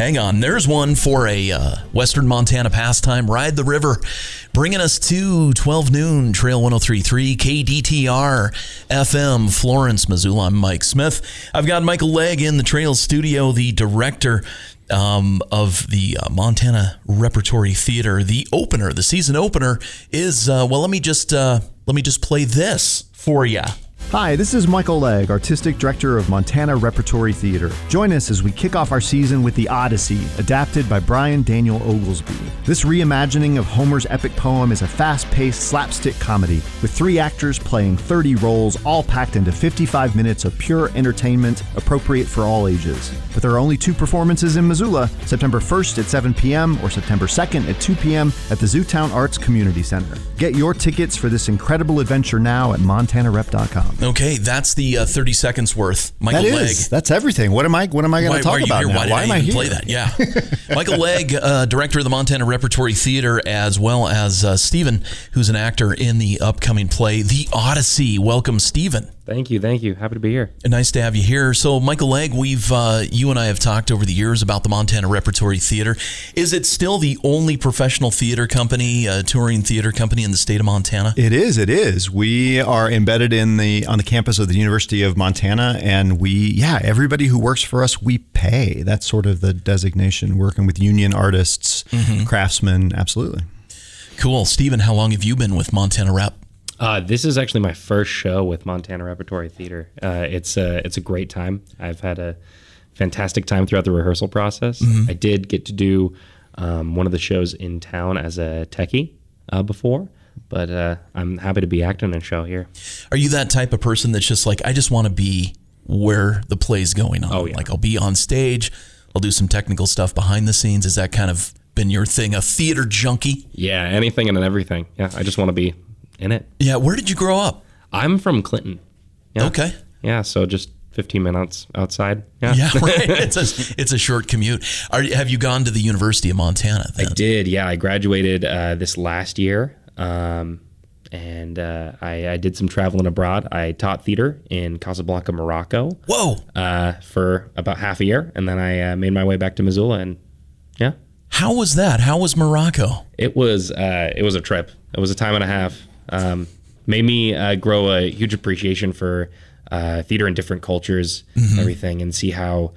Hang on. There's one for a uh, Western Montana pastime. Ride the river, bringing us to 12 noon, Trail 1033, KDTR FM, Florence, Missoula. I'm Mike Smith. I've got Michael Legg in the Trail studio, the director um, of the uh, Montana Repertory Theater. The opener, the season opener, is uh, well. Let me just uh, let me just play this for you. Hi, this is Michael Legg, Artistic Director of Montana Repertory Theater. Join us as we kick off our season with The Odyssey, adapted by Brian Daniel Oglesby. This reimagining of Homer's epic poem is a fast paced slapstick comedy with three actors playing 30 roles, all packed into 55 minutes of pure entertainment appropriate for all ages. But there are only two performances in Missoula September 1st at 7 p.m. or September 2nd at 2 p.m. at the Zootown Arts Community Center. Get your tickets for this incredible adventure now at montanarep.com. Okay, that's the uh, 30 seconds worth. Michael That Legg. That's everything. What am I? What am I going to talk about? Why, did I am I even here? play that? Yeah. Michael Legg, uh, director of the Montana Repertory Theater, as well as uh, Stephen, who's an actor in the upcoming play, The Odyssey. Welcome, Stephen. Thank you, thank you. Happy to be here. Nice to have you here. So, Michael Legg, we've uh, you and I have talked over the years about the Montana Repertory Theater. Is it still the only professional theater company, uh, touring theater company in the state of Montana? It is. It is. We are embedded in the on the campus of the University of Montana, and we, yeah, everybody who works for us, we pay. That's sort of the designation. Working with union artists, Mm-hmm. craftsmen, absolutely. Cool, Stephen. How long have you been with Montana Rep? Uh, this is actually my first show with Montana Repertory Theater. Uh, it's a it's a great time. I've had a fantastic time throughout the rehearsal process. I did get to do um, one of the shows in town as a techie uh, before, but uh, I'm happy to be acting in a show here. Are you that type of person that's just like, I just want to be where the play's going on? Oh, yeah. Like, I'll be on stage, I'll do some technical stuff behind the scenes. Is that kind of been your thing, a theater junkie? Yeah, anything and everything. Yeah, I just want to be in it. Yeah. Where did you grow up? I'm from Clinton. Yeah. Okay. Yeah, so just 15 minutes outside. Yeah. Yeah, right. it's a it's a short commute. Are, have you gone to the University of Montana? Then? I did, yeah. I graduated uh, this last year, um, and uh, I, I did some traveling abroad. I taught theater in Casablanca, Morocco, Whoa! uh, for about half a year, and then I uh, made my way back to Missoula, and yeah, How was that? How was Morocco? it was uh, it was a trip. It was a time and a half. Um, made me uh, grow a huge appreciation for uh, theater in different cultures, and everything, and see how.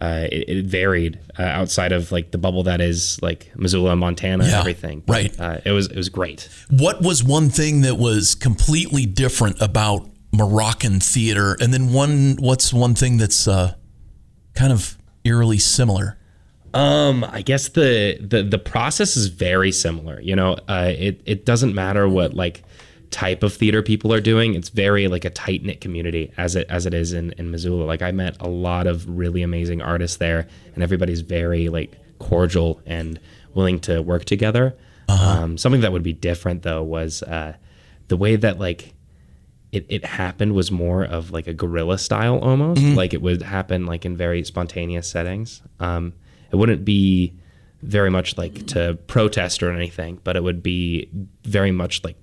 Uh, it, it varied uh, outside of like the bubble that is like Missoula, Montana, and Yeah, everything. right. Uh, it was it was great. What was one thing that was completely different about Moroccan theater, and then one what's one thing that's uh, kind of eerily similar? Um, I guess the the the process is very similar. You know, uh, it it doesn't matter what like type of theater people are doing. It's very like a tight knit community as it as it is in in Missoula. Like I met a lot of really amazing artists there, and everybody's very like cordial and willing to work together. Um, something that would be different though was uh, the way that like it, it happened was more of like a guerrilla style almost like it would happen like in very spontaneous settings um, it wouldn't be very much like to protest or anything but it would be very much like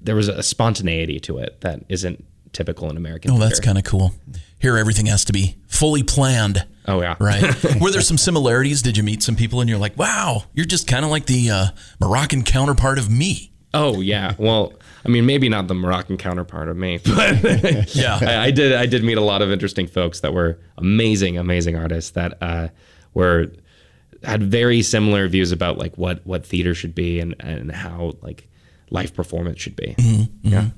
there was a spontaneity to it that isn't typical in american Oh, that's kind of cool. Here, everything has to be fully planned. oh yeah Right. Were there some similarities? Did you meet some people and you're like, wow, you're just kind of like the uh, Moroccan counterpart of me? oh yeah well i mean maybe not the moroccan counterpart of me but Yeah. I, I did I did meet a lot of interesting folks that were amazing, amazing artists that uh, were had very similar views about like what what theater should be and and how like life performance should be. Mm-hmm, mm-hmm. Yeah.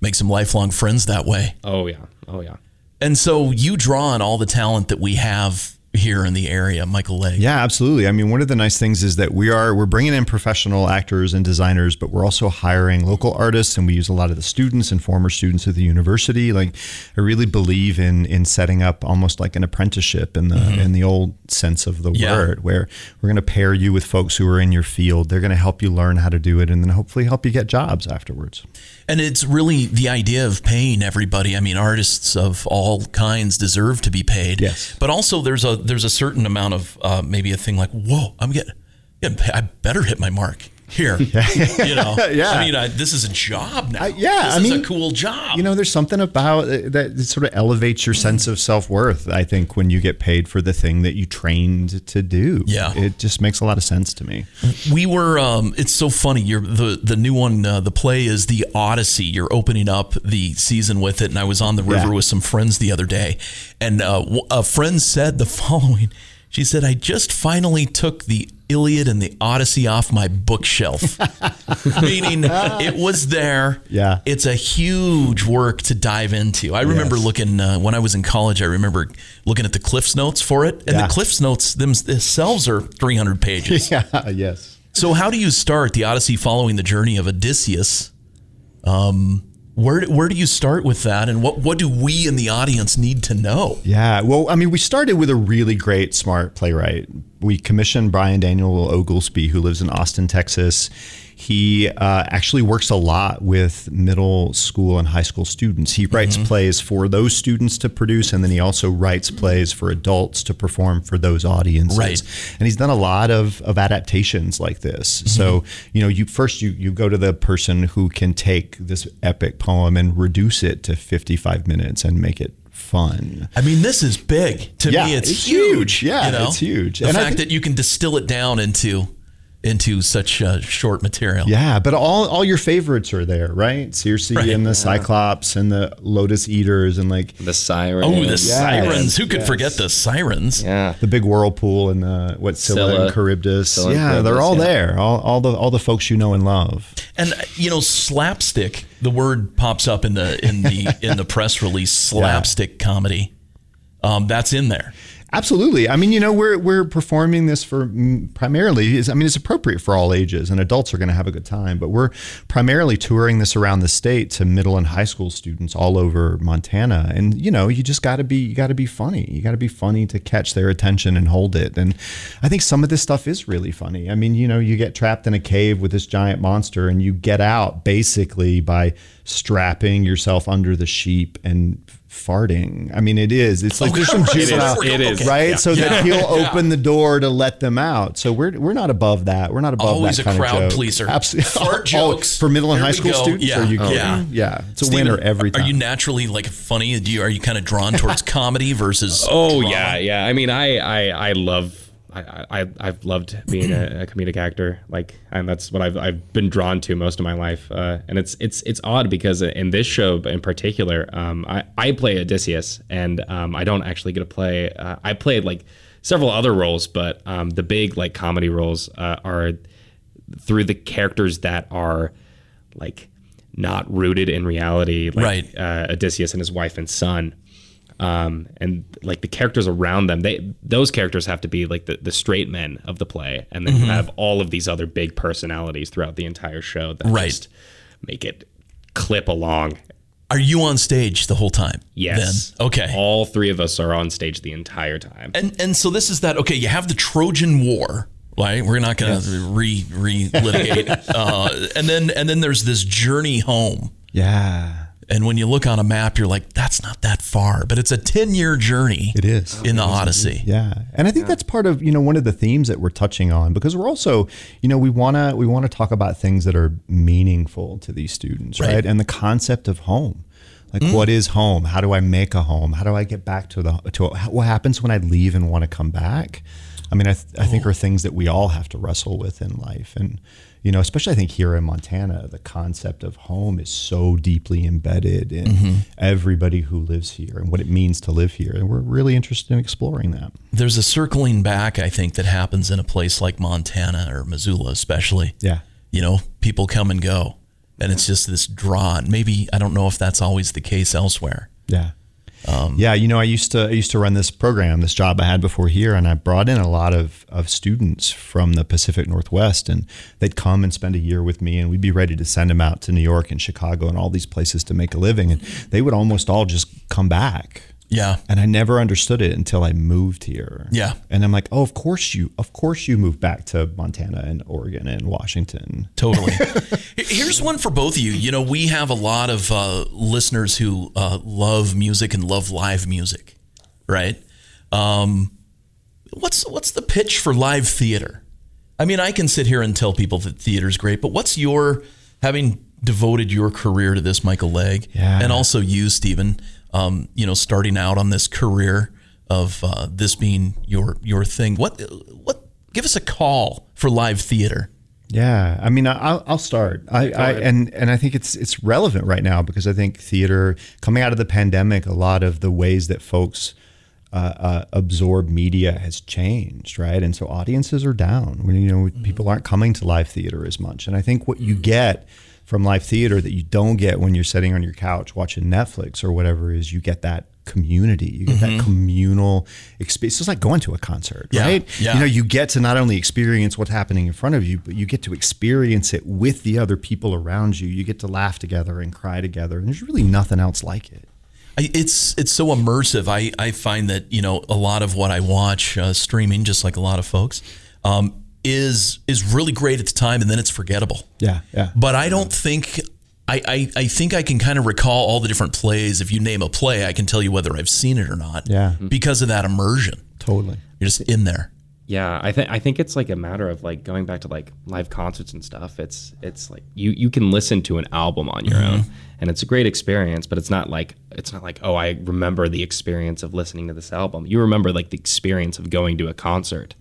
Make some lifelong friends that way. Oh yeah. Oh yeah. And so you draw on all the talent that we have here in the area, Michael Legg. Yeah, absolutely. I mean, one of the nice things is that we are we're bringing in professional actors and designers, but we're also hiring local artists, and we use a lot of the students and former students of the university. Like, I really believe in in setting up almost like an apprenticeship in the mm-hmm. in the old sense of the Yeah. word, where we're going to pair you with folks who are in your field. They're going to help you learn how to do it, and then hopefully help you get jobs afterwards. And it's really the idea of paying everybody. I mean, artists of all kinds deserve to be paid. Yes. But also, there's a there's a certain amount of uh, maybe a thing like, whoa, I'm getting. I better hit my mark. Here. you know, Yeah. I mean, I, this is a job now. I- yeah, this I is mean, a cool job. You know, there's something about it that sort of elevates your sense of self worth. I think when you get paid for the thing that you trained to do. Yeah. it just makes a lot of sense to me. we were. Um, it's so funny. You're the the new one. Uh, the play is the Odyssey. You're opening up the season with it, and I was on the river Yeah. with some friends the other day, and uh, a friend said the following. She said, "I just finally took the Iliad and the Odyssey off my bookshelf." Meaning, it was there. Yeah. it's a huge work to dive into. I remember Yes. looking uh, when I was in college. I remember looking at the Cliffs Notes for it, and Yeah. the Cliffs Notes themselves are 300 pages. Yeah, yes. So, how do you start the Odyssey following the journey of Odysseus? Um, where where do you start with that, and what what do we in the audience need to know? Yeah. Well, I mean, we started with a really great, smart playwright. We commissioned Brian Daniel Oglesby, who lives in Austin, Texas. He uh, actually works a lot with middle school and high school students. He writes plays for those students to produce, and then he also writes plays for adults to perform for those audiences. Right. And he's done a lot of, of adaptations like this. So, you know, you first you you go to the person who can take this epic poem and reduce it to 55 minutes and make it fun. I mean, this is big to Yeah, me. It's, it's huge. huge. Yeah, you know? it's huge. The And fact thi- that you can distill it down into into such uh, short material. Yeah, but all all your favorites are there, right? Circe Right. and the Cyclops and the Lotus Eaters and like The sirens. Oh, the sirens! Who could yes. forget the sirens? Yeah. the big whirlpool and the what Scylla, Scylla. and Charybdis. Scylla and yeah, they're all yeah. there. All, all the all the folks you know and love. And uh, you know, slapstick. The word pops up in the in the in the press release. Slapstick comedy. Um, that's in there. Absolutely. I mean, you know, we're we're performing this for primarily. Is I mean, it's appropriate for all ages, and adults are going to have a good time. But we're primarily touring this around the state to middle and high school students all over Montana. And you know, you just got to be you got to be funny. You got to be funny to catch their attention and hold it. And I think some of this stuff is really funny. I mean, you know, you get trapped in a cave with this giant monster, and you get out basically by strapping yourself under the sheep and farting. I mean, it is. It's like oh, there's some Right. juvenile It is. Right? Yeah. So that he'll Yeah. open the door to let them out. So we're we're not above that. We're not above Always that a kind crowd of joke. pleaser. Absolutely. Fart Oh, jokes. for middle and There high school go. students. Yeah. Are you Oh, kidding? yeah. yeah. It's a Stephen, winner every time. Are you naturally like funny? Do you are you kind of drawn towards comedy versus? Oh drama? yeah, yeah. I mean, I I I love. I, I I've loved being a, a comedic actor, like, and that's what I've I've been drawn to most of my life. Uh, and it's it's it's odd because in this show in particular, um, I I play Odysseus, and um, I don't actually get to play. Uh, I played like several other roles, but um, the big like comedy roles uh, are through the characters that are like not rooted in reality, like Right. uh, Odysseus and his wife and son. Um, and like the characters around them, they those characters have to be like the, the straight men of the play, and then Mm-hmm. you have all of these other big personalities throughout the entire show that Right. just make it clip along. Are you on stage the whole time? Yes. Then okay. All three of us are on stage the entire time. And and so this is that. Okay, you have the Trojan War. Right, we're not going to re re litigate, uh, and then and then there's this journey home. yeah. And when you look on a map, you're like, that's not that far, but it's a 10 year journey. It is. in the Odyssey. Yeah. And I think that's part of, you know, one of the themes that we're touching on because we're also, you know, we want to we want to talk about things that are meaningful to these students, right? Right. And the concept of home. Like mm. what is home? How do I make a home? How do I get back to the to what happens when I leave and want to come back? I mean, I, th- I think are things that we all have to wrestle with in life. And, you know, especially I think here in Montana, the concept of home is so deeply embedded in mm-hmm. everybody who lives here and what it means to live here. And we're really interested in exploring that. There's a circling back, I think, that happens in a place like Montana or Missoula, especially. Yeah. You know, people come and go, and it's just this draw. And maybe, I don't know if that's always the case elsewhere. Yeah. Um, yeah, you know, I used to I used to run this program, this job I had before here, and I brought in a lot of, of students from the Pacific Northwest, and they'd come and spend a year with me, and we'd be ready to send them out to New York and Chicago and all these places to make a living, and they would almost all just come back. Yeah. And I never understood it until I moved here. Yeah. And I'm like, oh, of course you, of course you moved back to Montana and Oregon and Washington. Totally. Here's one for both of you. You know, we have a lot of uh, listeners who uh, love music and love live music, right? Um, what's what's the pitch for live theater? I mean, I can sit here and tell people that theater's great, but what's your having devoted your career to this, Michael Legg, Yeah. and also you, Stephen? Um, you know, starting out on this career of uh, this being your your thing. What what? Give us a call for live theater. Yeah, I mean, I- I'll, I'll start. I, I and and I think it's it's relevant right now because I think theater coming out of the pandemic, a lot of the ways that folks uh, uh, absorb media has changed, right? And so audiences are down. When you know people aren't coming to live theater as much, and I think what you get from live theater that you don't get when you're sitting on your couch watching Netflix or whatever is you get that community. You get that communal experience. It's like going to a concert, Yeah, right? yeah. You know, you get to not only experience what's happening in front of you, but you get to experience it with the other people around you. You get to laugh together and cry together. And there's really nothing else like it. I, it's it's so immersive. I, I find that you know a lot of what I watch uh, streaming, just like a lot of folks, um, is is really great at the time, and then it's forgettable. Yeah, yeah. But I don't think I, I, I think I can kind of recall all the different plays. If you name a play, I can tell you whether I've seen it or not. Yeah. Mm-hmm. Because of that immersion. Totally. You're just in there. Yeah, I think I think it's like a matter of like going back to like live concerts and stuff. It's it's like you you can listen to an album on your mm-hmm. own, and it's a great experience. But it's not like it's not like oh I remember the experience of listening to this album. You remember like the experience of going to a concert.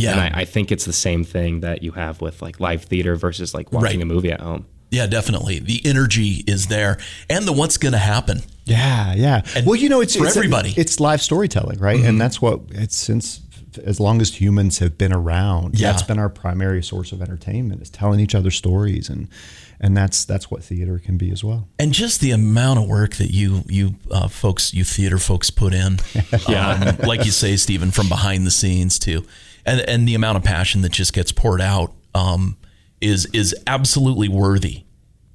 Yeah. and I, I think it's the same thing that you have with like live theater versus like watching Right. a movie at home. Yeah, definitely. The energy is there, and the what's going to happen. Yeah, yeah. well, you know, it's for it's everybody. Mm-hmm. it's live storytelling, right? And that's what it's since as long as humans have been around. Yeah. That's been our primary source of entertainment is telling each other stories, and and that's that's what theater can be as well. and just the amount of work that you you uh, folks you theater folks put in yeah like you say stephen from behind the scenes too and and the amount of passion that just gets poured out um, is is absolutely worthy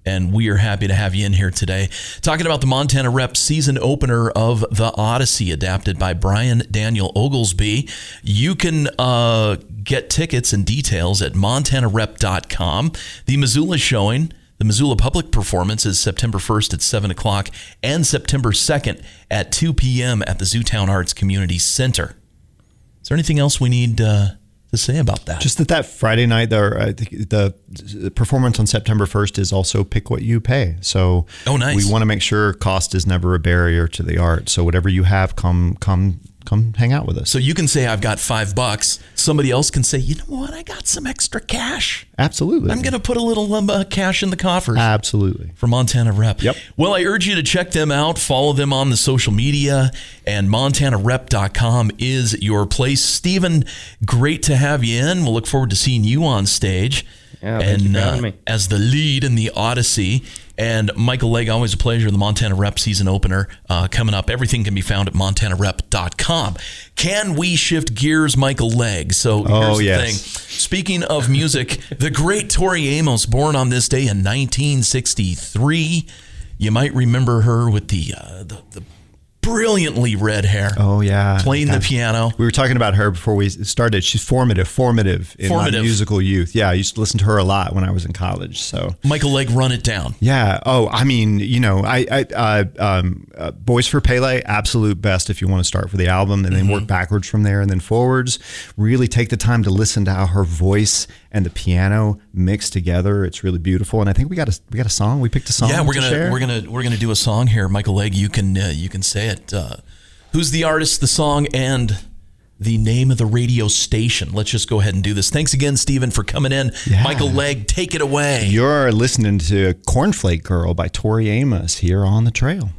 and we are happy to have you in here today talking about the montana rep season opener of the odyssey adapted by brian daniel oglesby you can uh, get tickets and details at montanarep.com the missoula showing the Missoula Public Performance is September 1st at 7 o'clock and September 2nd at 2 p.m. at the Zootown Arts Community Center. Is there anything else we need uh, to say about that? Just that that Friday night, the, I think the the performance on September 1st is also pick what you pay. So Oh, nice. we want to make sure cost is never a barrier to the art. So whatever you have, come come come hang out with us. so you can say, I've got five bucks. Somebody else can say, you know what? I got some extra cash. Absolutely. I'm going to put a little um, uh, cash in the coffers. Absolutely. for Montana Rep. Yep. Well, I urge you to check them out, follow them on the social media, and montanarep.com is your place. Stephen, great to have you in. We'll look forward to seeing you on stage. Yeah, and uh, as the lead in the Odyssey. And Michael Legg, always a pleasure. The Montana Rep season opener uh, coming up. Everything can be found at montanarep.com. Can we shift gears, Michael Legg? So here's Oh, the yes. thing. Speaking of music, the great Tori Amos, born on this day in 1963. You might remember her with the uh, the, the brilliantly red hair. Oh yeah. playing Yeah. the piano. We were talking about her before we started. She's formative, formative in Formative. my musical youth. Yeah, I used to listen to her a lot when I was in college. So Michael Legg, run it down. yeah. Oh, I mean, you know, I, I uh, um, uh, Boys for Pele, absolute best if you want to start for the album, and then work backwards from there and then forwards. Really take the time to listen to how her voice and the piano mixed together. It's really beautiful, and I think we got a we got a song. We picked a song. Yeah, we're to gonna share. we're gonna we're gonna do a song here, Michael Legg. You can uh, you can say it. Uh, who's the artist, the song, and the name of the radio station? Let's just go ahead and do this. Thanks again, Stephen, for coming in. Yeah. Michael Legg, take it away. You're listening to Cornflake Girl by Tori Amos here on the trail.